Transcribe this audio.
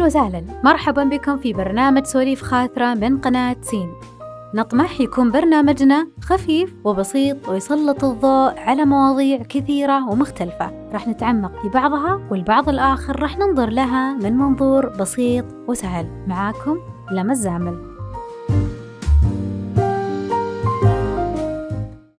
أهلا وسهلا. مرحبا بكم في برنامج سواليف خاثرة من قناة سين. نطمح يكون برنامجنا خفيف وبسيط ويسلط الضوء على مواضيع كثيرة ومختلفة. راح نتعمق في بعضها والبعض الآخر راح ننظر لها من منظور بسيط وسهل. معاكم لما الزامل